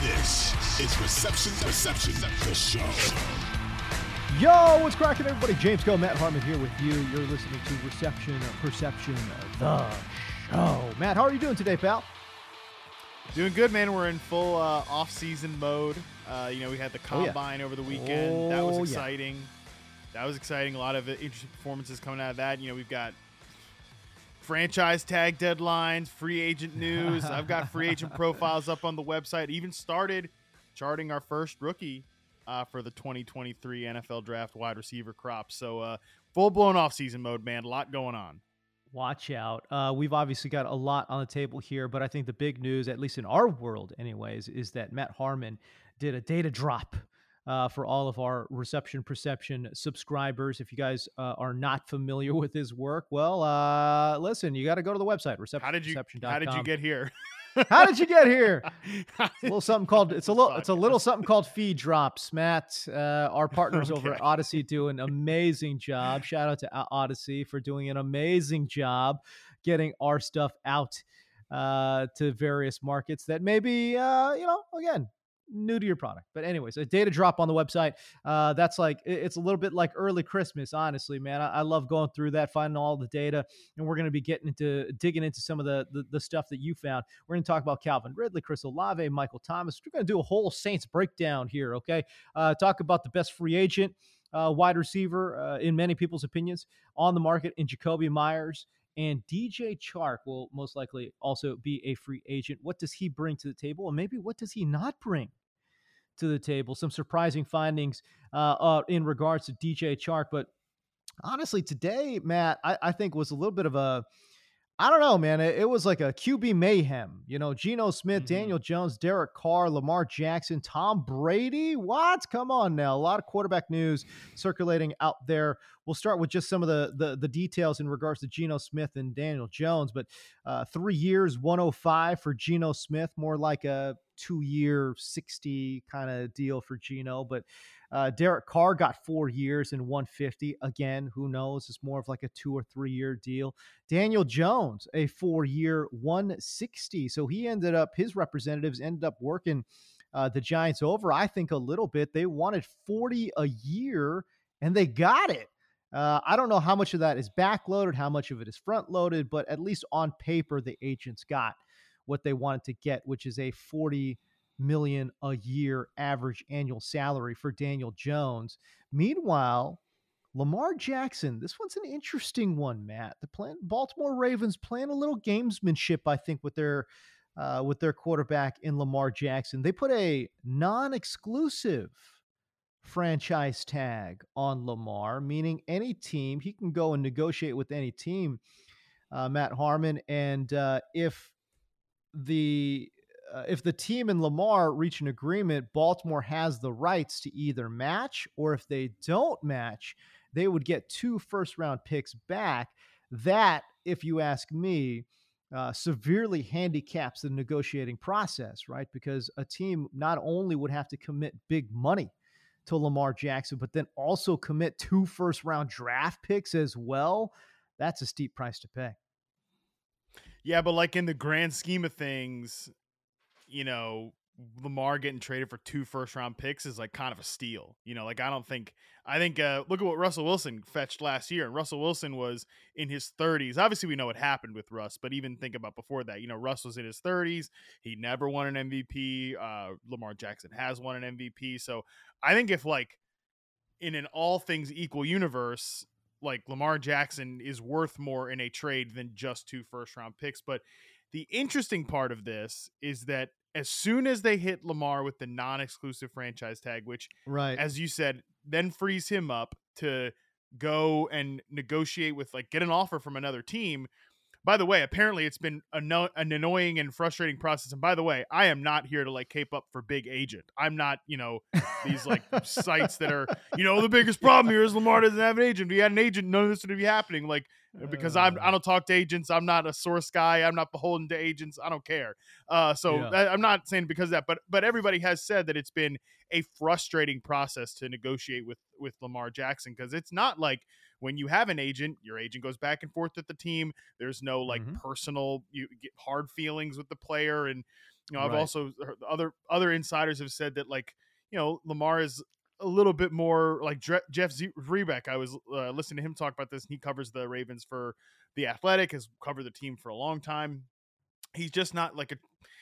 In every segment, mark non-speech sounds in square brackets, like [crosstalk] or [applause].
This is Reception Perception, the show. Yo, what's cracking, everybody? James Koh, Matt Harmon here with you. You're listening to Reception Perception, the show. Matt, how are you doing today, pal? Doing good, man. We're in full uh, off-season mode. Uh, you know, we had the Oh, yeah. combine over the weekend. that was Oh, yeah. exciting. That was exciting. A lot of interesting performances coming out of that. You know, we've got franchise tag deadlines, free agent [laughs] news. I've got free agent profiles up on the website. Even started charting our first rookie uh, for the 2023 NFL Draft wide receiver crop. So, uh, full-blown off-season mode, man. A lot going on. Watch out. Uh, we've obviously got a lot on the table here, but I think the big news, at least in our world, anyways, is that Matt Harmon did a data drop. Uh, for all of our reception perception subscribers, if you guys uh, are not familiar [laughs] with his work, well, uh, listen, you got to go to the website How did you? How did you get here? [laughs] How did you get here? a little something called it's a little it's a little something called feed drops matt uh, our [laughs] partners over at Audacy do an amazing job shout out to Audacy for doing an amazing job getting our stuff out uh, to various markets that maybe uh, you know again new to your product but anyways a data drop on the website uh, that's like it's a little bit like early christmas honestly man I, I love going through that finding all the data and we're going to be getting into digging into some of the, the the stuff that you found we're going to talk about Calvin Ridley, Chris Olave, Michael Thomas. We're going to do a whole Saints breakdown here, okay? Uh, talk about the best free agent, uh, wide receiver, uh, in many people's opinions, on the market in Jakobi Meyers. And DJ Chark will most likely also be a free agent. What does he bring to the table? And maybe what does he not bring to the table? Some surprising findings uh, uh, in regards to DJ Chark. But honestly, today, Matt, I, I think was a little bit of a I don't know, man. It, it was like a QB mayhem. You know, Geno Smith, Mhm. Daniel Jones, Derek Carr, Lamar Jackson, Tom Brady. What? Come on now. A lot of quarterback news circulating out there. We'll start with just some of the the, the details in regards to Geno Smith and Daniel Jones. But uh, three years, 105 for Geno Smith, more like a two year, 60 kind of deal for Geno. But uh, Derek Carr got four years and 150. Again, who knows? It's more of like a two or three year deal. Daniel Jones, a four year 160. So he ended up, his representatives ended up working uh, the Giants over, I think, a little bit. They wanted 40 a year and they got it. Uh, I don't know how much of that is backloaded, how much of it is front loaded, but at least on paper, the agents got what they wanted to get, which is a 40 million a year average annual salary for Daniel Jones. Meanwhile, Lamar Jackson, this one's an interesting one, Matt. The plan, Baltimore Ravens playing a little gamesmanship, I think, with their uh, with their quarterback in Lamar Jackson. They put a non-exclusive franchise tag on Lamar, meaning any team he can go and negotiate with any team. Uh, Matt Harmon, and uh, if the uh, if the team and Lamar reach an agreement, Baltimore has the rights to either match or if they don't match, they would get two first round picks back. That, if you ask me, uh, severely handicaps the negotiating process, right? Because a team not only would have to commit big money to Lamar Jackson, but then also commit two first round draft picks as well. That's a steep price to pay. Yeah, but like in the grand scheme of things, you know, Lamar getting traded for two first round picks is like kind of a steal. You know, like I don't think I think uh, look at what Russell Wilson fetched last year, and Russell Wilson was in his 30s. Obviously, we know what happened with Russ, but even think about before that. You know, Russ was in his 30s. He never won an MVP. Uh, Lamar Jackson has won an MVP. So I think if like in an all things equal universe, like Lamar Jackson is worth more in a trade than just two first round picks. But the interesting part of this is that as soon as they hit Lamar with the non-exclusive franchise tag, which, right, as you said, then frees him up to go and negotiate with like get an offer from another team. By the way, apparently it's been an annoying and frustrating process. And by the way, I am not here to like cape up for big agent. I'm not, you know, these like [laughs] sites that are, you know, the biggest problem here is Lamar doesn't have an agent. If he had an agent, none of this would be happening. Like because I'm I don't talk to agents. I'm not a source guy. I'm not beholden to agents. I don't care. Uh, so yeah. I, I'm not saying because of that, but but everybody has said that it's been a frustrating process to negotiate with with Lamar Jackson because it's not like when you have an agent, your agent goes back and forth with the team. There's no like mm-hmm. personal you get hard feelings with the player, and you know I've right. also other other insiders have said that like you know Lamar is a little bit more like Jeff Zrebiec. I was uh, listening to him talk about this, and he covers the Ravens for the Athletic, has covered the team for a long time. He's just not like a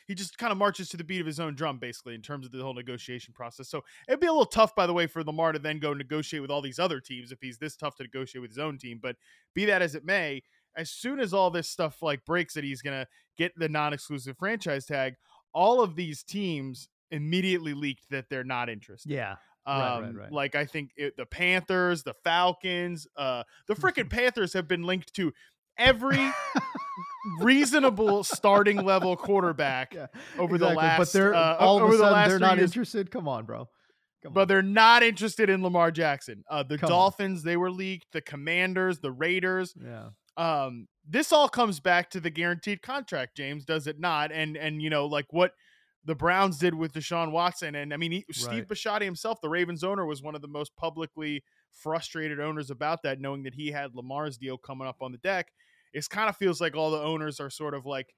he just kind of marches to the beat of his own drum, basically, in terms of the whole negotiation process. So it'd be a little tough, by the way, for Lamar to then go negotiate with all these other teams if he's this tough to negotiate with his own team. But be that as it may, as soon as all this stuff like breaks that he's gonna get the non-exclusive franchise tag, all of these teams immediately leaked that they're not interested. Yeah. Um, right, right, right. like I think it, the Panthers, the Falcons, uh, the [laughs] freaking Panthers have been linked to every [laughs] reasonable [laughs] starting level quarterback yeah, over exactly. the last. But they're uh, all over of a sudden the they're not years. interested. Come on, bro. Come but on. they're not interested in Lamar Jackson. Uh, the Come Dolphins, on. they were leaked. The Commanders, the Raiders. Yeah. Um, this all comes back to the guaranteed contract, James, does it not? And and you know, like what the Browns did with Deshaun Watson. And I mean, he, Steve right. Bisciotti himself, the Ravens owner, was one of the most publicly frustrated owners about that, knowing that he had Lamar's deal coming up on the deck. It kind of feels like all the owners are sort of like,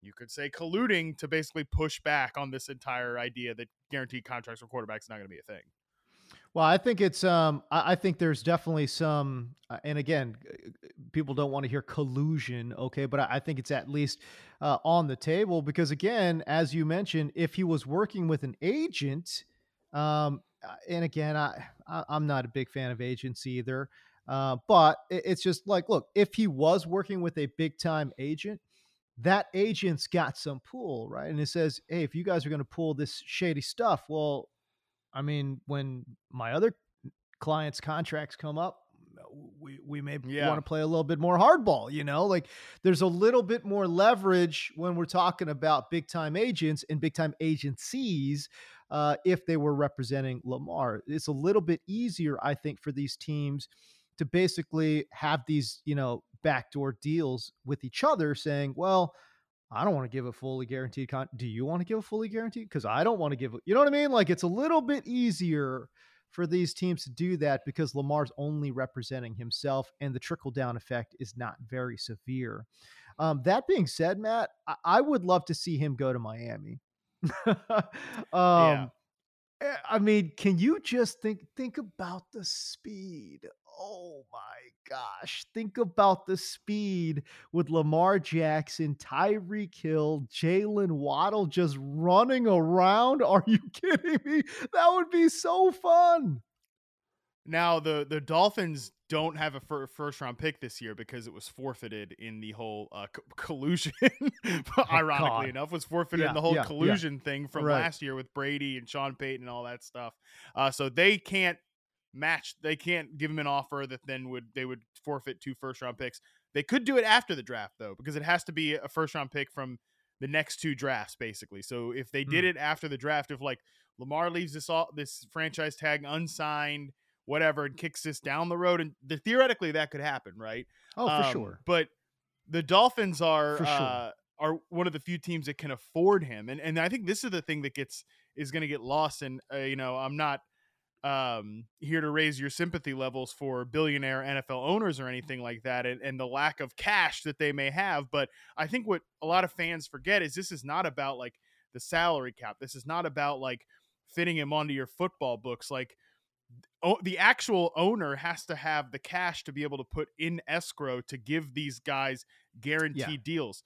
you could say, colluding to basically push back on this entire idea that guaranteed contracts for quarterbacks is not going to be a thing. Well, I think it's um I, think there's definitely some uh, and again people don't want to hear collusion, okay, but I, I think it's at least uh, on the table because again, as you mentioned, if he was working with an agent, um uh, and again, I, I am not a big fan of agents either. Uh, but it, it's just like, look, if he was working with a big time agent, that agent's got some pull, right? And it says, hey, if you guys are going to pull this shady stuff, well, I mean, when my other clients' contracts come up, we we may yeah. want to play a little bit more hardball, you know? Like there's a little bit more leverage when we're talking about big time agents and big time agencies uh, if they were representing Lamar. It's a little bit easier, I think, for these teams to basically have these, you know, backdoor deals with each other saying, well, I don't want to give a fully guaranteed con. Do you want to give a fully guaranteed? Because I don't want to give. You know what I mean? Like it's a little bit easier for these teams to do that because Lamar's only representing himself, and the trickle down effect is not very severe. Um, that being said, Matt, I, I would love to see him go to Miami. [laughs] um, yeah. I mean, can you just think think about the speed oh my gosh, think about the speed with Lamar Jackson, Tyreek Hill, Jalen Waddle just running around. [laughs] Are you kidding me? That would be so fun. Now the the Dolphins don't have a fir- first round pick this year because it was forfeited in the whole uh, co- [laughs] collusion. Ironically enough, was forfeited yeah, in the whole yeah, collusion yeah. thing from right. last year with Brady and Sean Payton and all that stuff. Uh, so they can't match. They can't give him an offer that then would they would forfeit two first round picks. They could do it after the draft though, because it has to be a first round pick from the next two drafts, basically. So if they did mm. it after the draft, if like Lamar leaves this all this franchise tag unsigned, whatever, and kicks this down the road, and the, theoretically that could happen, right? Oh, for um, sure. But the Dolphins are sure. uh, are one of the few teams that can afford him, and and I think this is the thing that gets is going to get lost. And uh, you know, I'm not um, here to raise your sympathy levels for billionaire NFL owners or anything like that, and, and the lack of cash that they may have. But I think what a lot of fans forget is this is not about like the salary cap. This is not about like fitting him onto your football books. Like o- the actual owner has to have the cash to be able to put in escrow to give these guys guaranteed deals.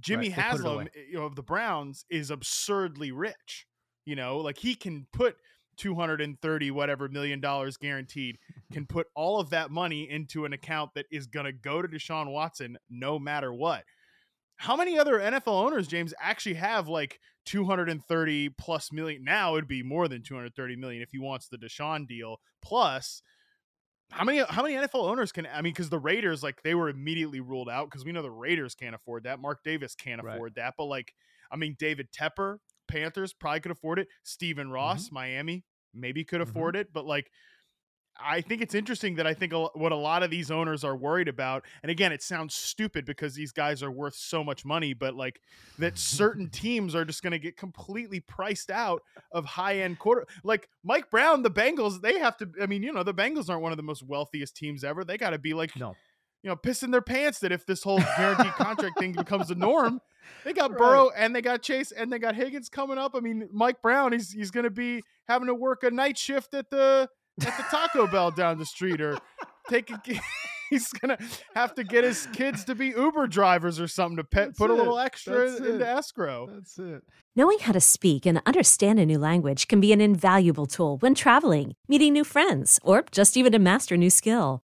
Jimmy Right, they put it Haslam you know, of the Browns is absurdly rich. You know, like he can put 230 whatever million dollars guaranteed [laughs] can put all of that money into an account that is going to go to Deshaun Watson no matter what. How many other NFL owners, James, actually have like 230 plus million? Now it'd be more than 230 million if he wants the Deshaun deal. Plus, how many how many NFL owners can I mean? Because the Raiders, like they were immediately ruled out because we know the Raiders can't afford that. Mark Davis can't Right. afford that. But like, I mean, David Tepper, Panthers probably could afford it. Stephen Ross, Miami, maybe could Mhm. afford it. But like, I think it's interesting that I think a what a lot of these owners are worried about, and again, it sounds stupid because these guys are worth so much money, but like that certain [laughs] teams are just going to get completely priced out of high end quarter. Like Mike Brown, the Bengals, they have to. I mean, you know, the Bengals aren't one of the most wealthiest teams ever. They got to be like, No. you know, pissing their pants that if this whole guaranteed contract thing becomes the norm, they got Right. Burrow and they got Chase and they got Higgins coming up. I mean, Mike Brown, he's he's going to be having to work a night shift at the at the Taco Bell down the street or take a [laughs] he's going to have to get his kids to be Uber drivers or something to pe- That's put a little extra That's into it. escrow. That's it. Knowing how to speak and understand a new language can be an invaluable tool when traveling, meeting new friends, or just even to master a new skill.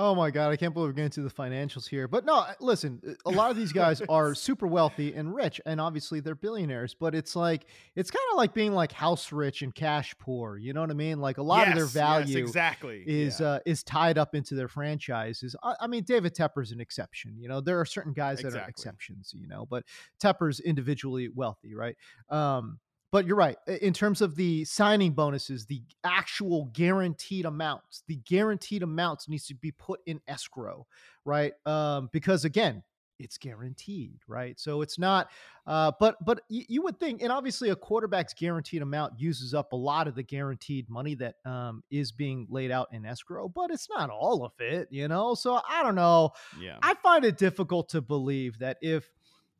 Oh my god, I can't believe we're getting to the financials here. But no, listen, a lot of these [laughs] guys are super wealthy and rich, and obviously they're billionaires. But it's like it's kind of like being like house rich and cash poor. You know what I mean? Like a lot of their Yes, yes, value exactly is Yeah. uh, is tied up into their franchises. I, I mean, David Tepper's an exception. You know, there are certain guys that are exceptions. You know, but Tepper's individually wealthy, right? Um, but you're right. In terms of the signing bonuses, the actual guaranteed amounts, the guaranteed amounts needs to be put in escrow, right? Um, because again, it's guaranteed, right? So it's not. Uh, but but you, you would think, and obviously, a quarterback's guaranteed amount uses up a lot of the guaranteed money that um, is being laid out in escrow, but it's not all of it, you know. So I don't know. yeah. I find it difficult to believe that if,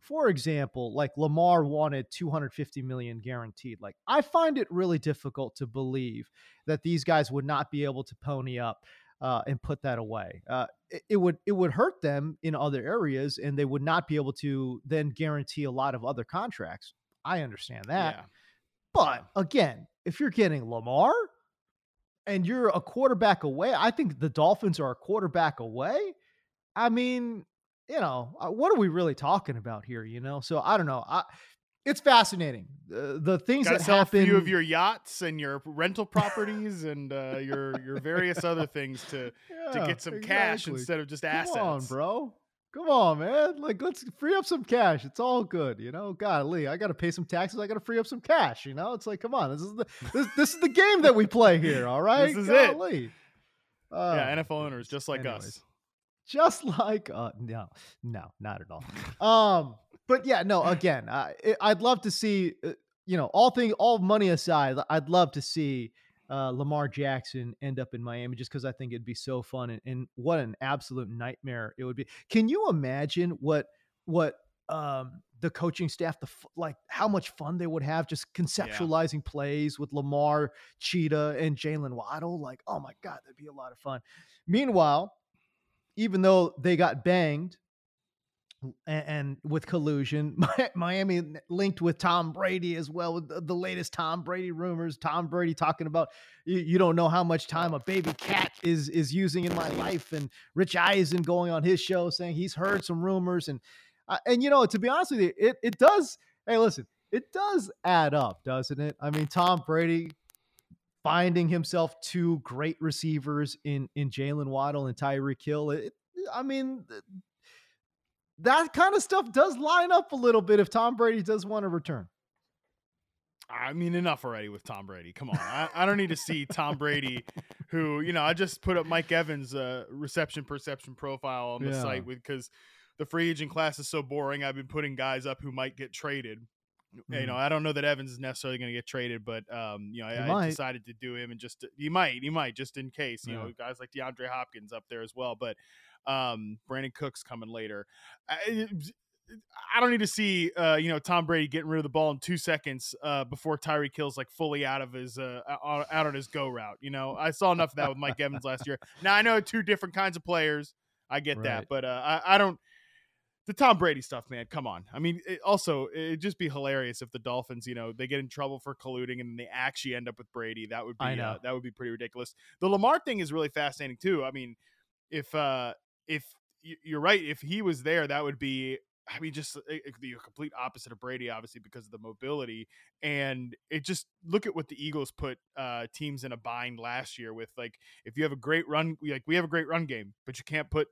for example, like Lamar wanted 250 million guaranteed, like I find it really difficult to believe that these guys would not be able to pony up uh, and put that away. Uh, it, it would it would hurt them in other areas, and they would not be able to then guarantee a lot of other contracts. I understand that, yeah. but again, if you're getting Lamar and you're a quarterback away, I think the Dolphins are a quarterback away. I mean, you know, uh, what are we really talking about here? You know, so I don't know. I, it's fascinating. Uh, the things Gotta that sell happen. a few of your yachts and your rental properties and uh, your your various other things to [laughs] to get some cash instead of just Come assets. Come on, bro. Come on, man. Like, let's free up some cash. It's all good, you know. Golly, I got to pay some taxes. I got to free up some cash. You know, it's like, come on, this is the this, this is the game that we play here. All [laughs] right, This is it. Golly. Yeah, Uh, NFL owners just like anyways. us. Just [laughs] like uh no no not at all. [laughs] Um but yeah no again I i'd love to see uh, you know all thing all money aside i'd love to see uh lamar jackson end up in miami just because i think it'd be so fun and, and what an absolute nightmare it would be. Can you imagine what what um the coaching staff the f- like how much fun they would have just conceptualizing plays with lamar cheetah and jalen waddle? Like oh my god that'd be a lot of fun. Meanwhile even though they got banged and, and with collusion, [laughs] Miami linked with Tom Brady as well with the, the latest Tom Brady rumors. Tom Brady talking about you, you, don't know how much time a baby cat is is using in my life, and Rich Eisen going on his show saying he's heard some rumors, and uh, and you know to be honest with you, it it does. Hey, listen, it does add up, doesn't it? I mean, Tom Brady finding himself two great receivers in in Jalen Waddle and Tyreek Hill. It, I mean, that kind of stuff does line up a little bit if Tom Brady does want to return. I mean, enough already with Tom Brady. Come on. I, I don't need to see Tom Brady, who, you know, I just put up Mike Evans' uh, reception perception profile on the yeah. site because the free agent class is so boring. I've been putting guys up who might get traded. You know, mm. I don't know that Evans is necessarily going to get traded, but um, you know, I, I, decided to do him and just he might, he might just in case. You yeah. know, guys like DeAndre Hopkins up there as well, but um, Brandin Cooks coming later. I, I don't need to see uh, you know Tom Brady getting rid of the ball in two seconds uh, before Tyreek kills like fully out of his uh, out on his go route. You know, I saw enough of that with Mike Evans last year. Now I know two different kinds of players. I get right. that, but uh, I, I don't the Tom Brady stuff, man. Come on. I mean, it also it'd just be hilarious if the Dolphins, you know, they get in trouble for colluding and they actually end up with Brady. That would be uh, that would be pretty ridiculous. The Lamar thing is really fascinating too. I mean, if uh if you're right, if he was there, that would be. I mean, just be a complete opposite of Brady, obviously because of the mobility. And it just look at what the Eagles put uh, teams in a bind last year with. Like, if you have a great run, like we have a great run game, but you can't put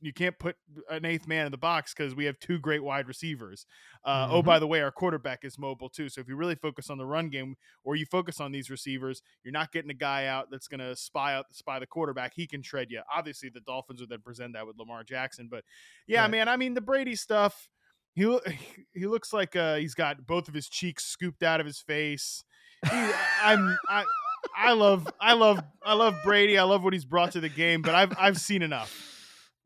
you can't put an eighth man in the box because we have two great wide receivers. Uh, oh, mm-hmm. Oh, by the way, our quarterback is mobile too. So if you really focus on the run game or you focus on these receivers, you're not getting a guy out that's going to spy out spy the quarterback. He can tread you. Obviously, the Dolphins would then present that with Lamar Jackson. But yeah, right. man, I mean the Brady stuff. He [laughs] he looks like uh, he's got both of his cheeks scooped out of his face. He, I'm I. I love, I love, I love Brady. I love what he's brought to the game, but I've, I've seen enough.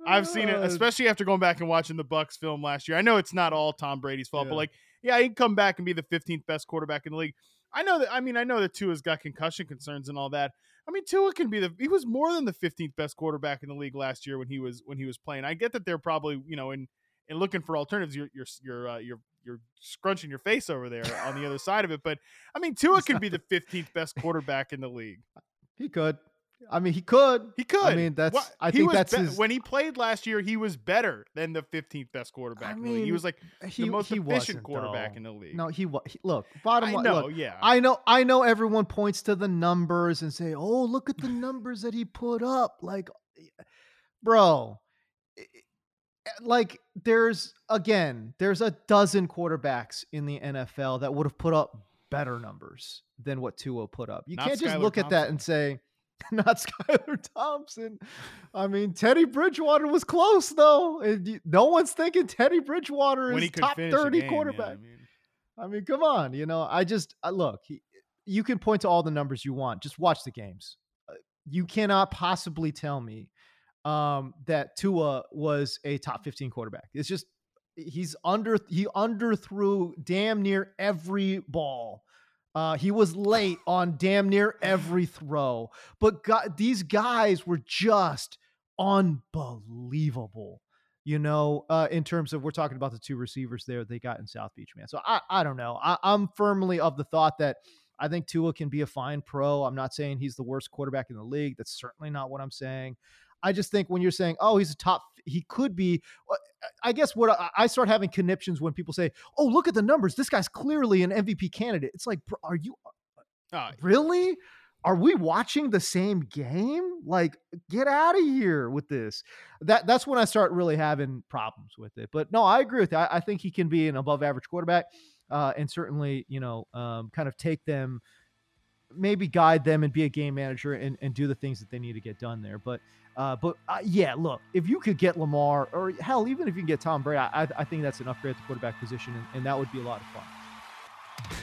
I've seen it, especially after going back and watching the Bucs film last year. I know it's not all Tom Brady's fault, yeah. but like, yeah, he'd come back and be the 15th best quarterback in the league. I know that. I mean, I know that Tua's got concussion concerns and all that. I mean, Tua can be the. He was more than the 15th best quarterback in the league last year when he was when he was playing. I get that they're probably you know in in looking for alternatives. You're you're you're uh, you're you're scrunching your face over there on the other side of it. But I mean, Tua can be the 15th best quarterback in the league. He could. I mean, he could. He could. I mean, that's. What? I think that's be- his... when he played last year. He was better than the 15th best quarterback. I mean, he was like he, the most he efficient quarterback though. in the league. No, he was. Look, bottom line. Yeah. I know. I know. Everyone points to the numbers and say, "Oh, look at the [laughs] numbers that he put up." Like, bro, like there's again, there's a dozen quarterbacks in the NFL that would have put up better numbers than what Tua put up. You Not can't just Skylar look Thompson. at that and say [laughs] not Skylar Thompson. I mean, Teddy Bridgewater was close though. No one's thinking Teddy Bridgewater is top thirty game, quarterback. Yeah, I, mean. I, mean. come on. You know, I just I look. He, you can point to all the numbers you want. Just watch the games. Uh, you cannot possibly tell me um, that Tua was a top fifteen quarterback. It's just he's under he underthrew damn near every ball uh, he was late on damn near every throw, but God, these guys were just unbelievable. You know, uh, in terms of we're talking about the two receivers there they got in South Beach, man. So I, I don't know. I, I'm firmly of the thought that I think Tua can be a fine pro. I'm not saying he's the worst quarterback in the league. That's certainly not what I'm saying. I just think when you're saying, oh, he's a top, he could be. Uh, I guess what I start having conniptions when people say, oh, look at the numbers. This guy's clearly an MVP candidate. It's like, are you uh, really? Are we watching the same game? Like, get out of here with this. That that's when I start really having problems with it. But no, I agree with that. I, I think he can be an above average quarterback, uh, and certainly, you know, um, kind of take them maybe guide them and be a game manager and, and do the things that they need to get done there. But uh, but uh, yeah, look, if you could get Lamar, or hell, even if you can get Tom Brady, I, I think that's an upgrade at the quarterback position, and, and that would be a lot of fun.